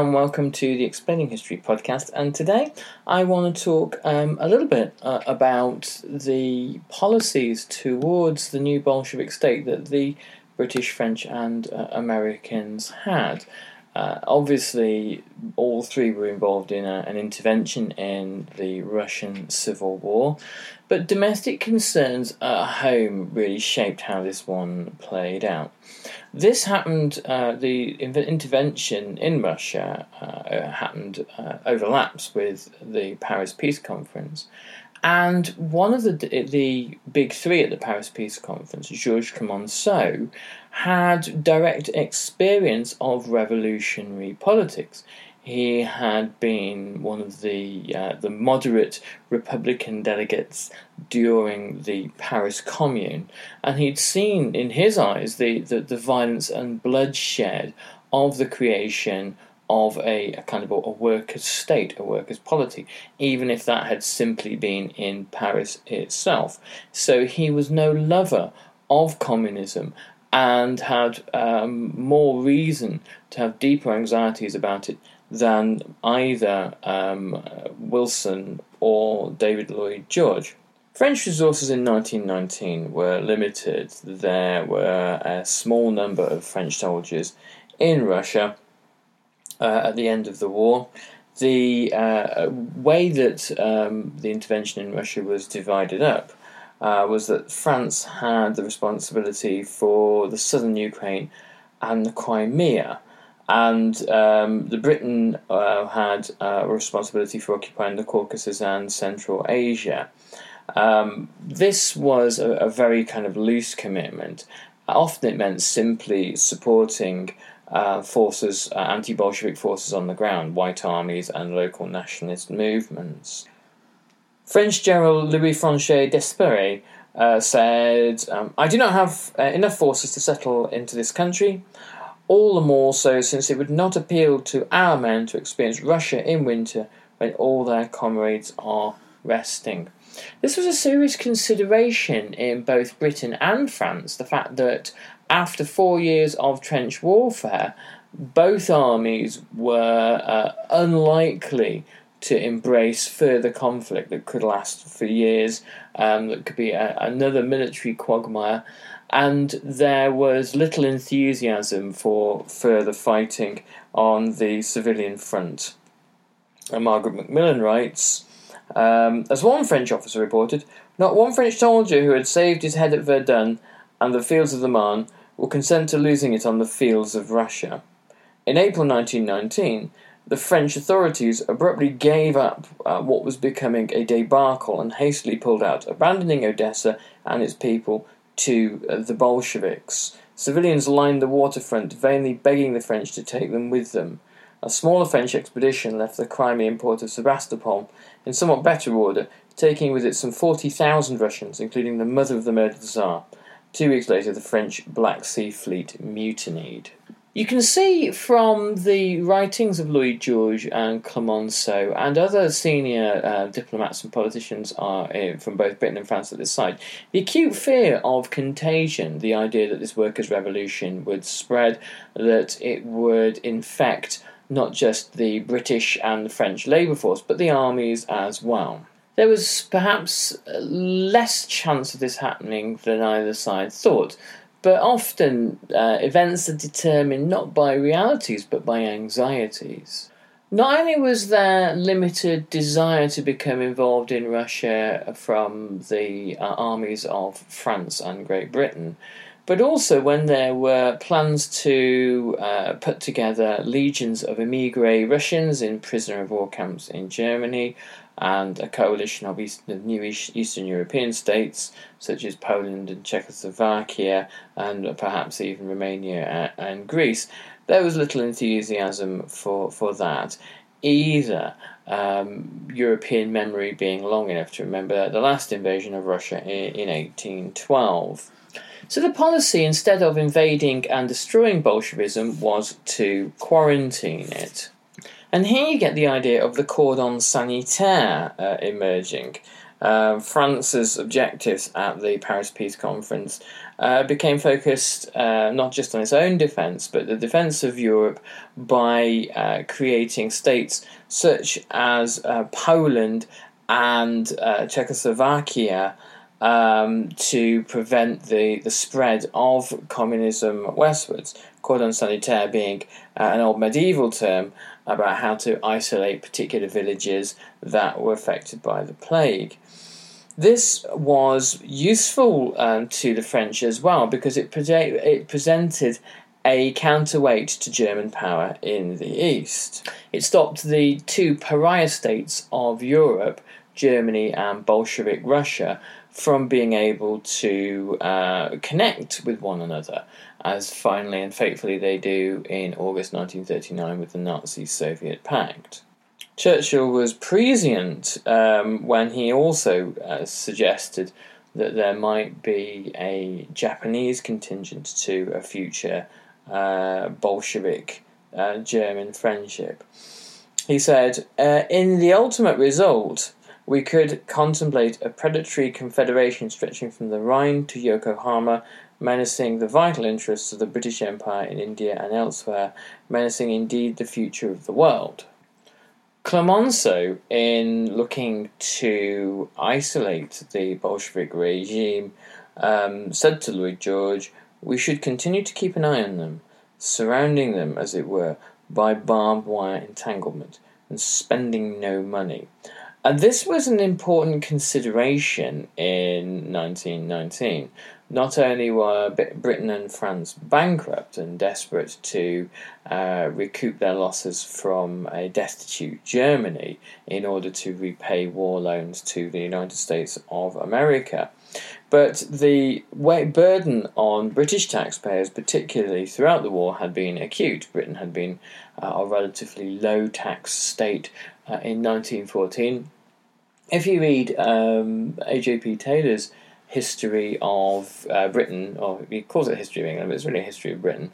And welcome to the Explaining History podcast. And today I want to talk um, a little bit uh, about the policies towards the new Bolshevik state that the British, French, and uh, Americans had. Uh, obviously, all three were involved in a, an intervention in the Russian Civil War, but domestic concerns at home really shaped how this one played out. This happened, uh, the intervention in Russia uh, happened, uh, overlaps with the Paris Peace Conference. And one of the the big three at the Paris Peace Conference, Georges Clemenceau, had direct experience of revolutionary politics. He had been one of the uh, the moderate Republican delegates during the Paris Commune, and he'd seen in his eyes the, the, the violence and bloodshed of the creation of a, a kind of a, a workers' state, a workers' polity, even if that had simply been in Paris itself. So he was no lover of communism and had um, more reason to have deeper anxieties about it than either um, Wilson or David Lloyd George. French resources in 1919 were limited. There were a small number of French soldiers in Russia at the end of the war. The uh, way that um, the intervention in Russia was divided up uh, was that France had the responsibility for the southern Ukraine and the Crimea, and um, the Britain uh, had a responsibility for occupying the Caucasus and Central Asia. Um, this was a, a very kind of loose commitment. Often it meant simply supporting uh, forces, uh, anti Bolshevik forces on the ground, white armies, and local nationalist movements. French General Louis Franchet d'Espèrey uh, said, um, I do not have uh, enough forces to settle into this country, all the more so since it would not appeal to our men to experience Russia in winter when all their comrades are resting. This was a serious consideration in both Britain and France, the fact that after four years of trench warfare, both armies were uh, unlikely to embrace further conflict that could last for years, um, that could be a, another military quagmire, and there was little enthusiasm for further fighting on the civilian front. And Margaret Macmillan writes, um, as one French officer reported, not one French soldier who had saved his head at Verdun and the fields of the Marne will consent to losing it on the fields of Russia. In April 1919, the French authorities abruptly gave up uh, what was becoming a debacle and hastily pulled out, abandoning Odessa and its people to uh, the Bolsheviks. Civilians lined the waterfront, vainly begging the French to take them with them. A smaller French expedition left the Crimean port of Sebastopol in somewhat better order taking with it some 40,000 Russians, including the mother of the murdered Tsar. Two weeks later, the French Black Sea Fleet mutinied. You can see from the writings of Lloyd George and Clemenceau and other senior uh, diplomats and politicians are uh, from both Britain and France at this side the acute fear of contagion, the idea that this workers' revolution would spread, that it would infect not just the British and the French labour force, but the armies as well. There was perhaps less chance of this happening than either side thought. But often, uh, events are determined not by realities but by anxieties. Not only was there limited desire to become involved in Russia from the uh, armies of France and Great Britain, but also when there were plans to uh, put together legions of emigre Russians in prisoner of war camps in Germany, and a coalition of new Eastern European states such as Poland and Czechoslovakia and perhaps even Romania and Greece, there was little enthusiasm for, for that either. Um, European memory being long enough to remember the last invasion of Russia in 1812. So the policy, instead of invading and destroying Bolshevism, was to quarantine it. And here you get the idea of the cordon sanitaire uh, emerging. Uh, France's objectives at the Paris Peace Conference uh, became focused uh, not just on its own defence, but the defence of Europe by uh, creating states such as uh, Poland and Czechoslovakia um, to prevent the, the spread of communism westwards. Cordon sanitaire being an old medieval term about how to isolate particular villages that were affected by the plague. This was useful um, to the French as well because it, pre- it presented a counterweight to German power in the East. It stopped the two pariah states of Europe, Germany and Bolshevik Russia, from being able to uh, connect with one another as finally and fatefully they do in August 1939 with the Nazi Soviet Pact. Churchill was prescient um, when he also uh, suggested that there might be a Japanese contingent to a future uh, Bolshevik uh, German friendship. He said, uh, In the ultimate result, we could contemplate a predatory confederation stretching from the Rhine to Yokohama menacing the vital interests of the British Empire in India and elsewhere, menacing indeed the future of the world. Clemenceau, in looking to isolate the Bolshevik regime, um, said to Lloyd George, We should continue to keep an eye on them, surrounding them, as it were, by barbed wire entanglement, and spending no money. And this was an important consideration in 1919 not only were Britain and France bankrupt and desperate to uh, recoup their losses from a destitute Germany in order to repay war loans to the United States of America, but the weight burden on British taxpayers, particularly throughout the war, had been acute. Britain had been uh, a relatively low tax state uh, in 1914. If you read um, A.J.P. Taylor's history of uh, Britain, or he calls it history of England, but it's really a history of Britain,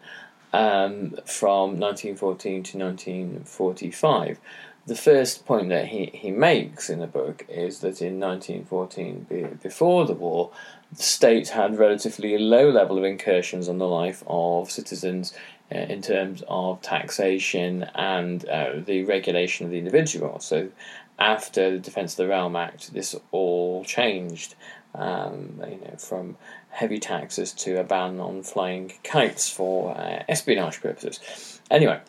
um, from 1914 to 1945. The first point that he, he makes in the book is that in 1914, before the war, the state had relatively a low level of incursions on the life of citizens uh, in terms of taxation and uh, the regulation of the individual. So, after the Defence of the Realm Act, this all changed, um, you know, from heavy taxes to a ban on flying kites for uh, espionage purposes. Anyway,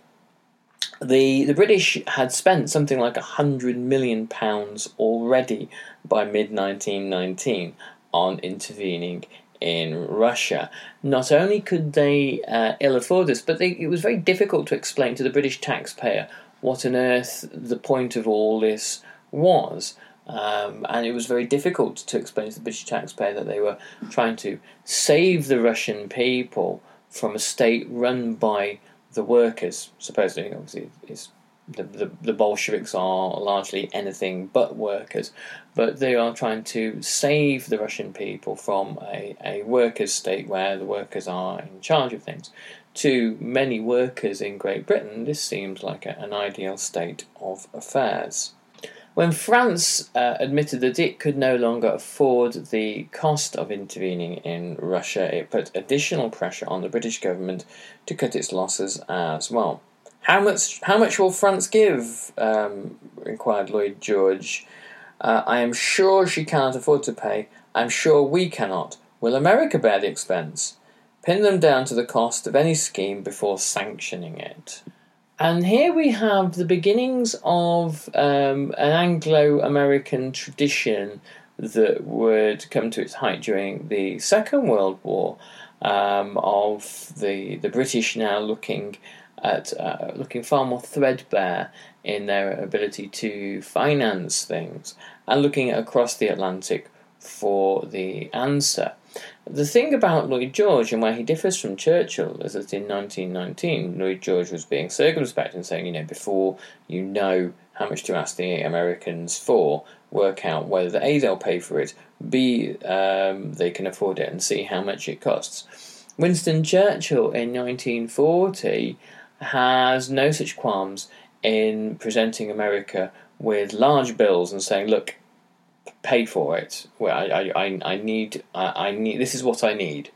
the the British had spent something like a hundred million pounds already by mid nineteen nineteen on intervening in Russia. Not only could they uh, ill afford this, but they, it was very difficult to explain to the British taxpayer what on earth the point of all this was. Um, and it was very difficult to explain to the British taxpayer that they were trying to save the Russian people from a state run by the workers. Supposedly, obviously, it's the, the, the Bolsheviks are largely anything but workers, but they are trying to save the Russian people from a, a workers' state where the workers are in charge of things. To many workers in Great Britain, this seems like a, an ideal state of affairs. When France uh, admitted that it could no longer afford the cost of intervening in Russia, it put additional pressure on the British government to cut its losses as well. How much? How much will France give? Um, inquired Lloyd George. Uh, I am sure she cannot afford to pay. I'm sure we cannot. Will America bear the expense? Pin them down to the cost of any scheme before sanctioning it. And here we have the beginnings of um, an Anglo American tradition that would come to its height during the Second World War um, of the, the British now looking at uh, looking far more threadbare in their ability to finance things and looking across the Atlantic for the answer. The thing about Lloyd George and where he differs from Churchill is that in 1919, Lloyd George was being circumspect and saying, you know, before you know how much to ask the Americans for, work out whether A, they'll pay for it, B, um, they can afford it, and see how much it costs. Winston Churchill in 1940 has no such qualms in presenting America with large bills and saying, look, pay for it. Well, I, I, I need, I, I need. This is what I need.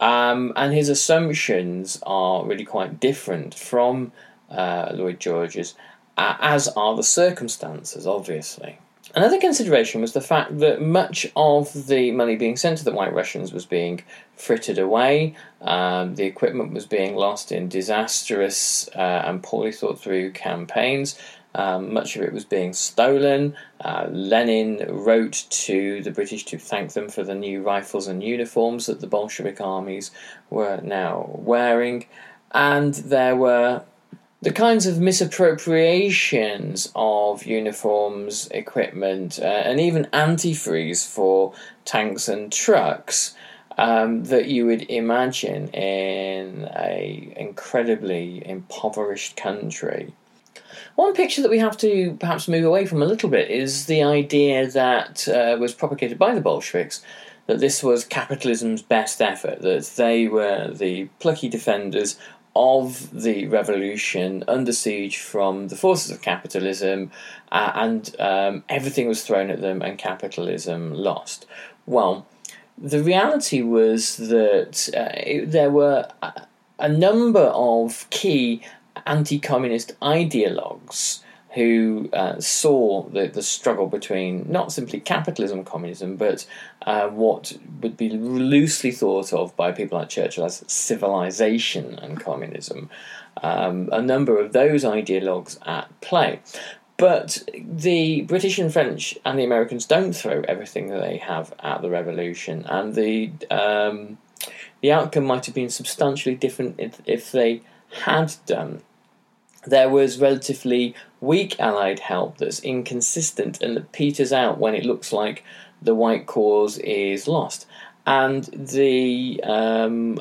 Um, and his assumptions are really quite different from uh, Lloyd George's, uh, as are the circumstances, obviously. Another consideration was the fact that much of the money being sent to the White Russians was being frittered away. Um, the equipment was being lost in disastrous uh, and poorly thought through campaigns. Um, much of it was being stolen. Uh, Lenin wrote to the British to thank them for the new rifles and uniforms that the Bolshevik armies were now wearing. And there were the kinds of misappropriations of uniforms, equipment, uh, and even antifreeze for tanks and trucks um, that you would imagine in a incredibly impoverished country. One picture that we have to perhaps move away from a little bit is the idea that uh, was propagated by the Bolsheviks that this was capitalism's best effort, that they were the plucky defenders of the revolution under siege from the forces of capitalism, uh, and um, everything was thrown at them, and capitalism lost. Well, the reality was that uh, there were a, a number of key anti communist ideologues who uh, saw the, the struggle between not simply capitalism and communism, but uh, what would be loosely thought of by people like Churchill as civilization and communism. Um, a number of those ideologues at play. But the British and French and the Americans don't throw everything that they have at the revolution, and the um, the outcome might have been substantially different if, if they had done there was relatively weak Allied help that's inconsistent and that peters out when it looks like the white cause is lost. And the um,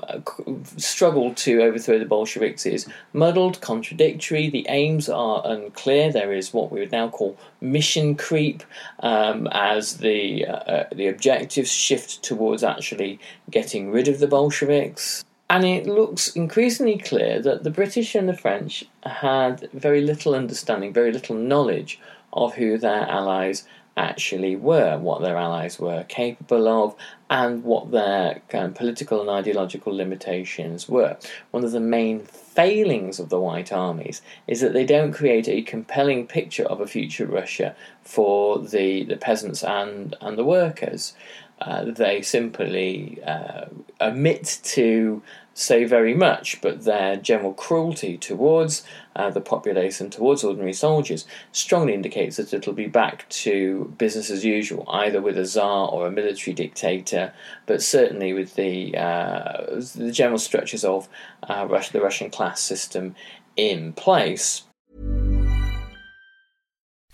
struggle to overthrow the Bolsheviks is muddled, contradictory. The aims are unclear. There is what we would now call mission creep, um, as the uh, uh the objectives shift towards actually getting rid of the Bolsheviks. And it looks increasingly clear that the British and the French had very little understanding, very little knowledge of who their allies actually were, what their allies were capable of, and what their kind of political and ideological limitations were. One of the main failings of the White Armies is that they don't create a compelling picture of a future Russia for the, the peasants and, and the workers. Uh, they simply uh, omit to say very much, but their general cruelty towards uh, the population, towards ordinary soldiers strongly indicates that it'll be back to business as usual, either with a czar or a military dictator, but certainly with the uh, the general structures of uh, Russia, the Russian class system in place.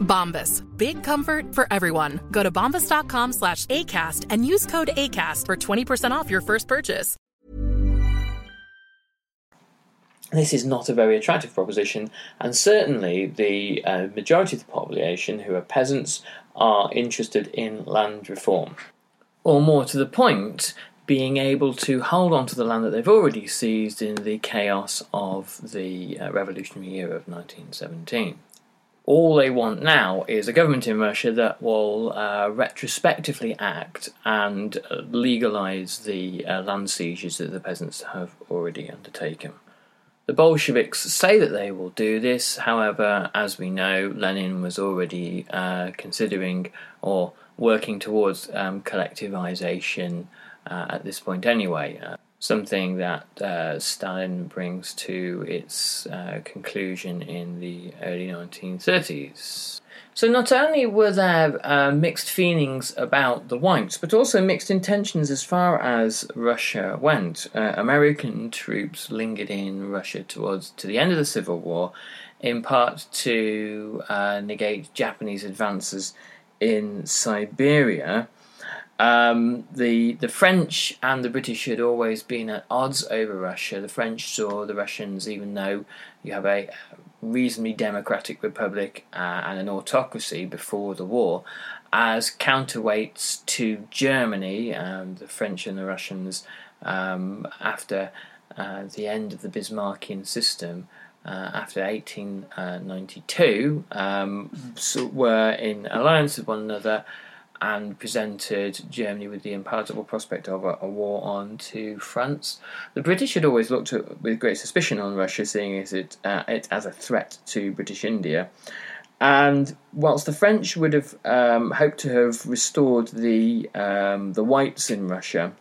Bombas. Big comfort for everyone. Go to bombas.com slash ACAST and use code ACAST for 20% off your first purchase. This is not a very attractive proposition, and certainly the uh, majority of the population, who are peasants, are interested in land reform. Or more to the point, being able to hold on to the land that they've already seized in the chaos of the uh, revolutionary year of 1917. All they want now is a government in Russia that will uh, retrospectively act and uh, legalize the uh, land seizures that the peasants have already undertaken. The Bolsheviks say that they will do this, however, as we know, Lenin was already uh, considering or working towards um, collectivization uh, at this point anyway. Something that uh, Stalin brings to its uh, conclusion in the early 1930s. So, not only were there uh, mixed feelings about the whites, but also mixed intentions as far as Russia went. Uh, American troops lingered in Russia towards to the end of the Civil War, in part to uh, negate Japanese advances in Siberia. Um, the the French and the British had always been at odds over Russia. The French saw the Russians, even though you have a reasonably democratic republic uh, and an autocracy before the war, as counterweights to Germany the French and the Russians um, after uh, the end of the Bismarckian system. Uh, after 1892, um, so were in alliance with one another and presented Germany with the impalatable prospect of a, a, war on to France. The British had always looked at, with great suspicion on Russia, seeing as it, uh, it as a threat to British India. And whilst the French would have um, hoped to have restored the um, the whites in Russia,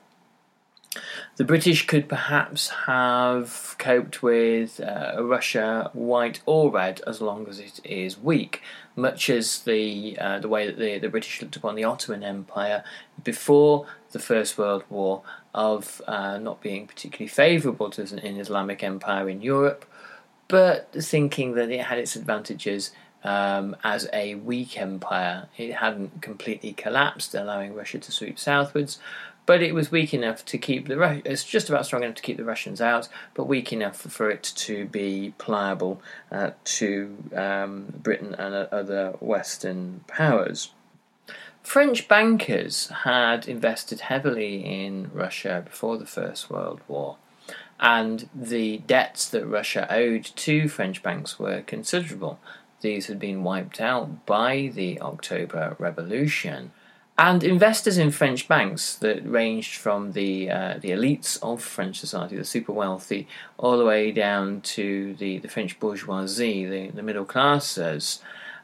the British could perhaps have coped with uh, Russia, white or red, as long as it is weak, much as the uh, the way that the, the British looked upon the Ottoman Empire before the First World War of uh, not being particularly favourable to an Islamic empire in Europe, but thinking that it had its advantages um, as a weak empire. It hadn't completely collapsed, allowing Russia to sweep southwards, but it was weak enough to keep the it's just about strong enough to keep the Russians out, but weak enough for it to be pliable uh, to um, Britain and uh, other Western powers. French bankers had invested heavily in Russia before the First World War, and the debts that Russia owed to French banks were considerable. These had been wiped out by the October Revolution. And investors in French banks that ranged from the uh, the elites of French society, the super wealthy, all the way down to the, the French bourgeoisie, the, the middle classes,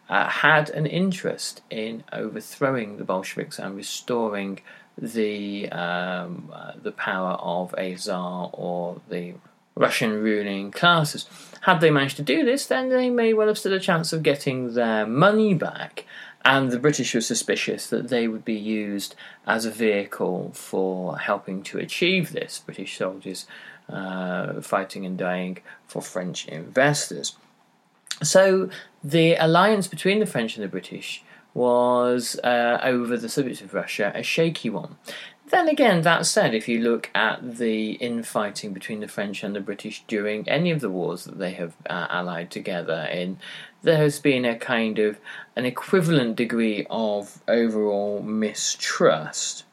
uh, had an interest in overthrowing the Bolsheviks and restoring the um, uh, the power of a czar or the Russian ruling classes. Had they managed to do this, then they may well have stood a chance of getting their money back. And the British were suspicious that they would be used as a vehicle for helping to achieve this. British soldiers uh, fighting and dying for French investors. So the alliance between the French and the British was uh, over the subject of Russia a shaky one. Then again, that said, if you look at the infighting between the French and the British during any of the wars that they have uh, allied together in, there has been a kind of an equivalent degree of overall mistrust.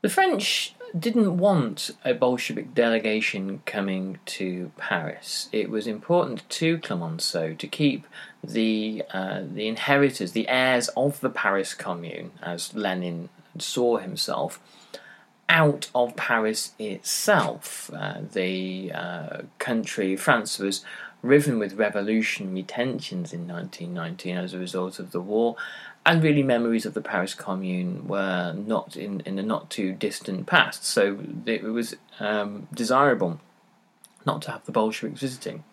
The French didn't want a Bolshevik delegation coming to Paris. It was important to Clemenceau to keep the uh, the inheritors, the heirs of the Paris Commune, as Lenin saw himself, out of Paris itself. Uh, the uh, country, France, was riven with revolutionary tensions in 1919 as a result of the war, and really memories of the Paris Commune were not in, in the not too distant past, so it was um, desirable not to have the Bolsheviks visiting.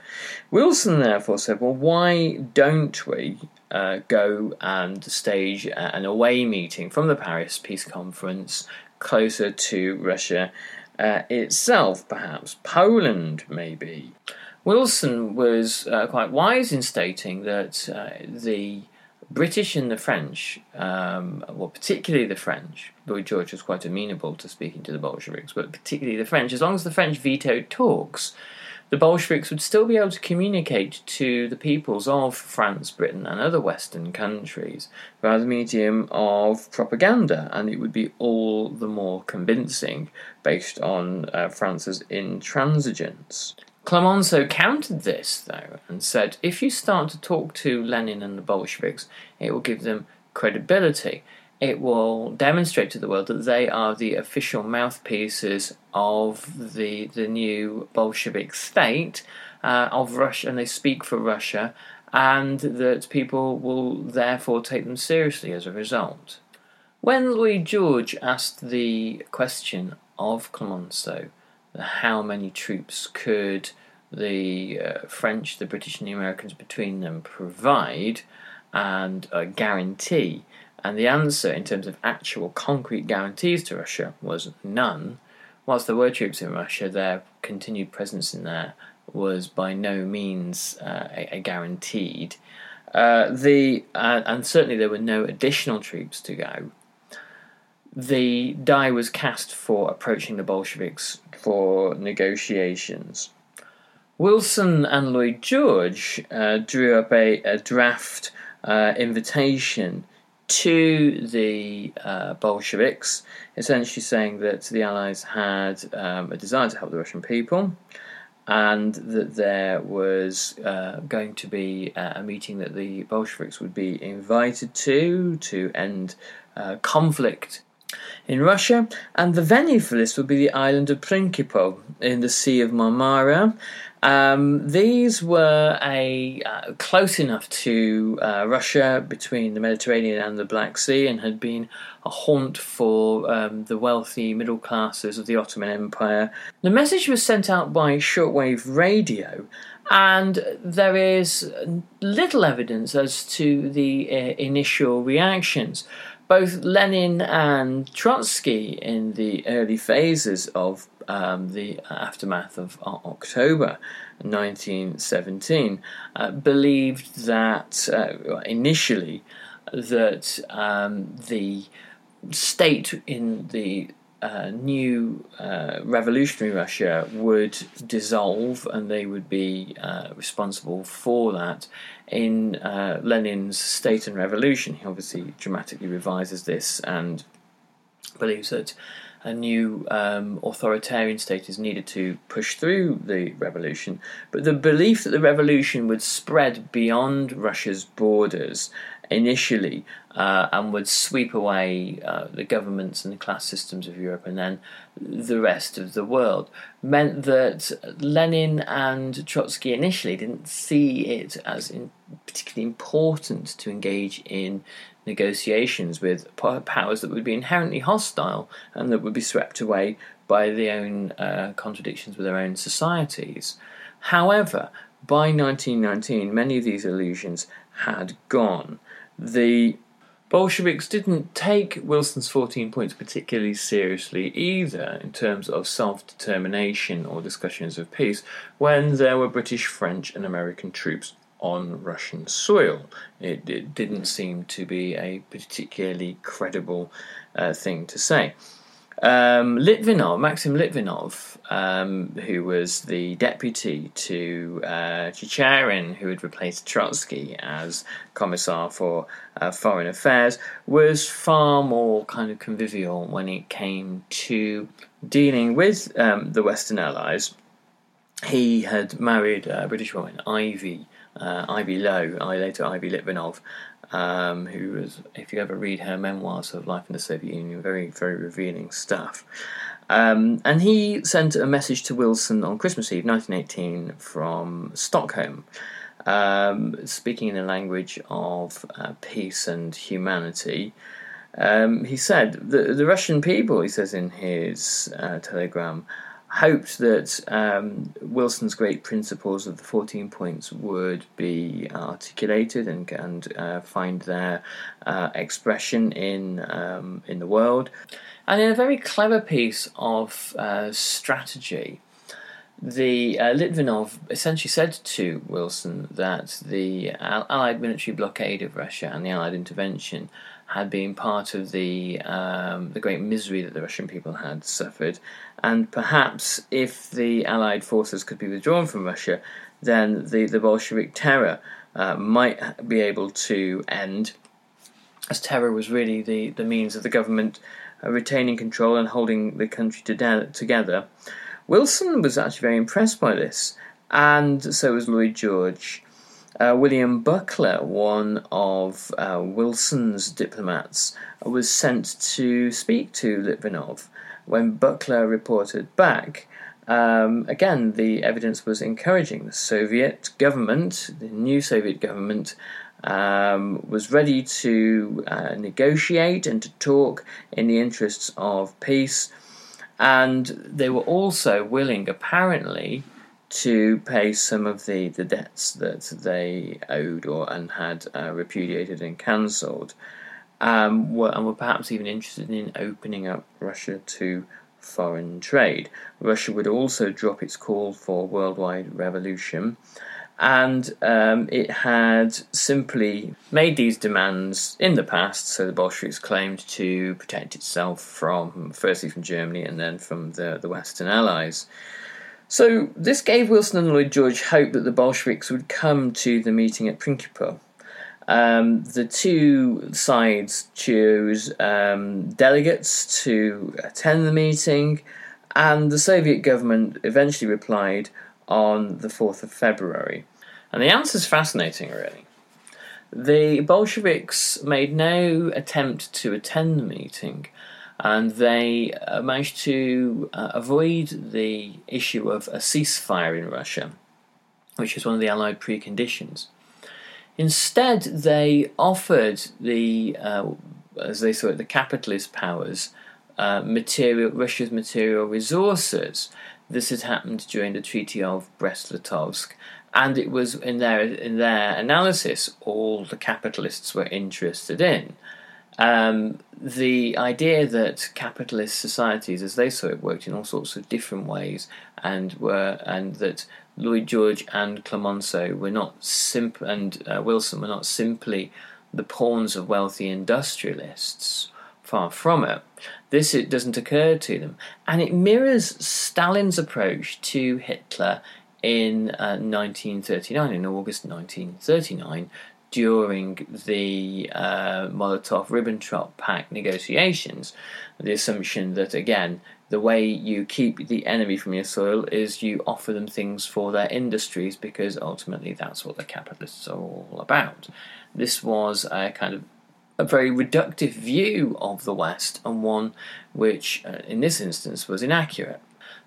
Wilson therefore said, Well, why don't we uh, go and stage an away meeting from the Paris Peace Conference closer to Russia uh, itself, perhaps Poland, maybe. Wilson was uh, quite wise in stating that uh, the British and the French, um, well, particularly the French, Lloyd George was quite amenable to speaking to the Bolsheviks, but particularly the French, as long as the French vetoed talks, the Bolsheviks would still be able to communicate to the peoples of France, Britain, and other Western countries via the medium of propaganda, and it would be all the more convincing based on uh, France's intransigence. Clemenceau countered this, though, and said if you start to talk to Lenin and the Bolsheviks, it will give them credibility it will demonstrate to the world that they are the official mouthpieces of the the new Bolshevik state uh, of Russia, and they speak for Russia, and that people will therefore take them seriously as a result. When Lloyd George asked the question of Clemenceau, how many troops could the uh, French, the British, and the Americans between them provide and uh, guarantee, and the answer, in terms of actual concrete guarantees to Russia, was none. Whilst there were troops in Russia, their continued presence in there was by no means uh, a, a, guaranteed. Uh, the uh, and certainly there were no additional troops to go. The die was cast for approaching the Bolsheviks for negotiations. Wilson and Lloyd George uh, drew up a, a draft uh, invitation to the uh, Bolsheviks, essentially saying that the Allies had um, a desire to help the Russian people and that there was uh, going to be a meeting that the Bolsheviks would be invited to to end uh, conflict in Russia, and the venue for this would be the island of Prinkipo in the Sea of Marmara, um, these were a uh, close enough to uh, Russia between the Mediterranean and the Black Sea, and had been a haunt for um, the wealthy middle classes of the Ottoman Empire. The message was sent out by shortwave radio, and there is little evidence as to the uh, initial reactions both Lenin and Trotsky in the early phases of um, the aftermath of October 1917, uh, believed that uh, initially that um, the state in the uh, new uh, revolutionary Russia would dissolve and they would be uh, responsible for that in uh, Lenin's State and Revolution. He obviously dramatically revises this and believes that a new um, authoritarian state is needed to push through the revolution, but the belief that the revolution would spread beyond Russia's borders initially uh, and would sweep away uh, the governments and the class systems of Europe and then the rest of the world meant that Lenin and Trotsky initially didn't see it as in particularly important to engage in negotiations with powers that would be inherently hostile and that would be swept away by their own uh, contradictions with their own societies. However, by 1919, many of these illusions had gone. The Bolsheviks didn't take Wilson's 14 points particularly seriously either in terms of self determination or discussions of peace when there were British, French, and American troops on Russian soil. It, it didn't seem to be a particularly credible uh, thing to say. Um, Litvinov, Maxim Litvinov, um, who was the deputy to uh, Chicherin, who had replaced Trotsky as Commissar for uh, Foreign Affairs, was far more kind of convivial when it came to dealing with um, the Western Allies. He had married a British woman, Ivy, uh, Ivy Lowe, later Ivy Litvinov, um, who was, if you ever read her memoirs of life in the Soviet Union, very, very revealing stuff. Um, and he sent a message to Wilson on Christmas Eve 1918 from Stockholm, um, speaking in the language of uh, peace and humanity. Um, he said, the, the Russian people, he says in his uh, telegram, hoped that um, Wilson's great principles of the 14 points would be articulated and, and uh, find their uh, expression in, um, in the world. And in a very clever piece of uh, strategy, the uh, Litvinov essentially said to Wilson that the Allied military blockade of Russia and the Allied intervention had been part of the um, the great misery that the Russian people had suffered, and perhaps if the Allied forces could be withdrawn from Russia, then the, the Bolshevik terror uh, might be able to end, as terror was really the, the means of the government uh, retaining control and holding the country to de- together. Wilson was actually very impressed by this, and so was Lloyd George. Uh, William Buckler, one of uh, Wilson's diplomats, was sent to speak to Litvinov. When Buckler reported back, um, again, the evidence was encouraging. The Soviet government, the new Soviet government, um, was ready to uh, negotiate and to talk in the interests of peace, and they were also willing, apparently, to pay some of the, the debts that they owed or and had uh, repudiated and cancelled, um, were, and were perhaps even interested in opening up Russia to foreign trade. Russia would also drop its call for worldwide revolution, and um, it had simply made these demands in the past. So the Bolsheviks claimed to protect itself from, firstly, from Germany and then from the, the Western Allies. So this gave Wilson and Lloyd George hope that the Bolsheviks would come to the meeting at Prinkipo. Um, the two sides chose um, delegates to attend the meeting, and the Soviet government eventually replied on the 4th of February. And the answer is fascinating, really. The Bolsheviks made no attempt to attend the meeting, and they uh, managed to uh, avoid the issue of a ceasefire in Russia, which was one of the Allied preconditions. Instead, they offered the, uh, as they saw it, the capitalist powers uh, material Russia's material resources. This had happened during the Treaty of Brest-Litovsk, and it was in their in their analysis all the capitalists were interested in. Um, the idea that capitalist societies, as they saw it, worked in all sorts of different ways, and were and that Lloyd George and Clemenceau were not simp- and uh, Wilson were not simply the pawns of wealthy industrialists. Far from it. This it doesn't occur to them, and it mirrors Stalin's approach to Hitler in uh, 1939, in August 1939, during the uh, Molotov Ribbentrop Pact negotiations, the assumption that, again, the way you keep the enemy from your soil is you offer them things for their industries because ultimately that's what the capitalists are all about. This was a kind of a very reductive view of the West and one which, uh, in this instance, was inaccurate.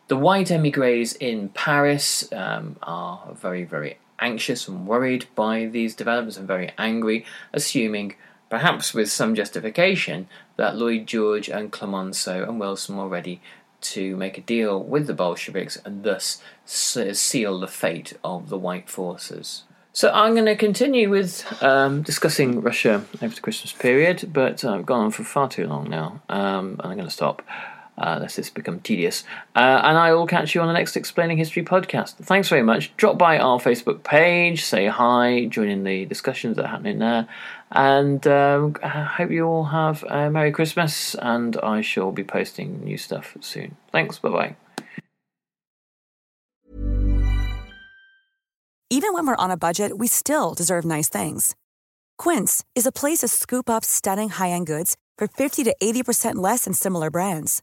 The white emigres in Paris um, are very, very anxious and worried by these developments and very angry, assuming perhaps with some justification, that Lloyd George and Clemenceau and Wilson were ready to make a deal with the Bolsheviks and thus seal the fate of the white forces. So I'm going to continue with um, discussing Russia over the Christmas period, but I've gone on for far too long now, um, and I'm going to stop uh, lest this become tedious. Uh, and I will catch you on the next Explaining History podcast. Thanks very much. Drop by our Facebook page, say hi, join in the discussions that are happening there. And um, I hope you all have a Merry Christmas, and I shall be posting new stuff soon. Thanks, bye bye. Even when we're on a budget, we still deserve nice things. Quince is a place to scoop up stunning high end goods for 50 to 80% less than similar brands.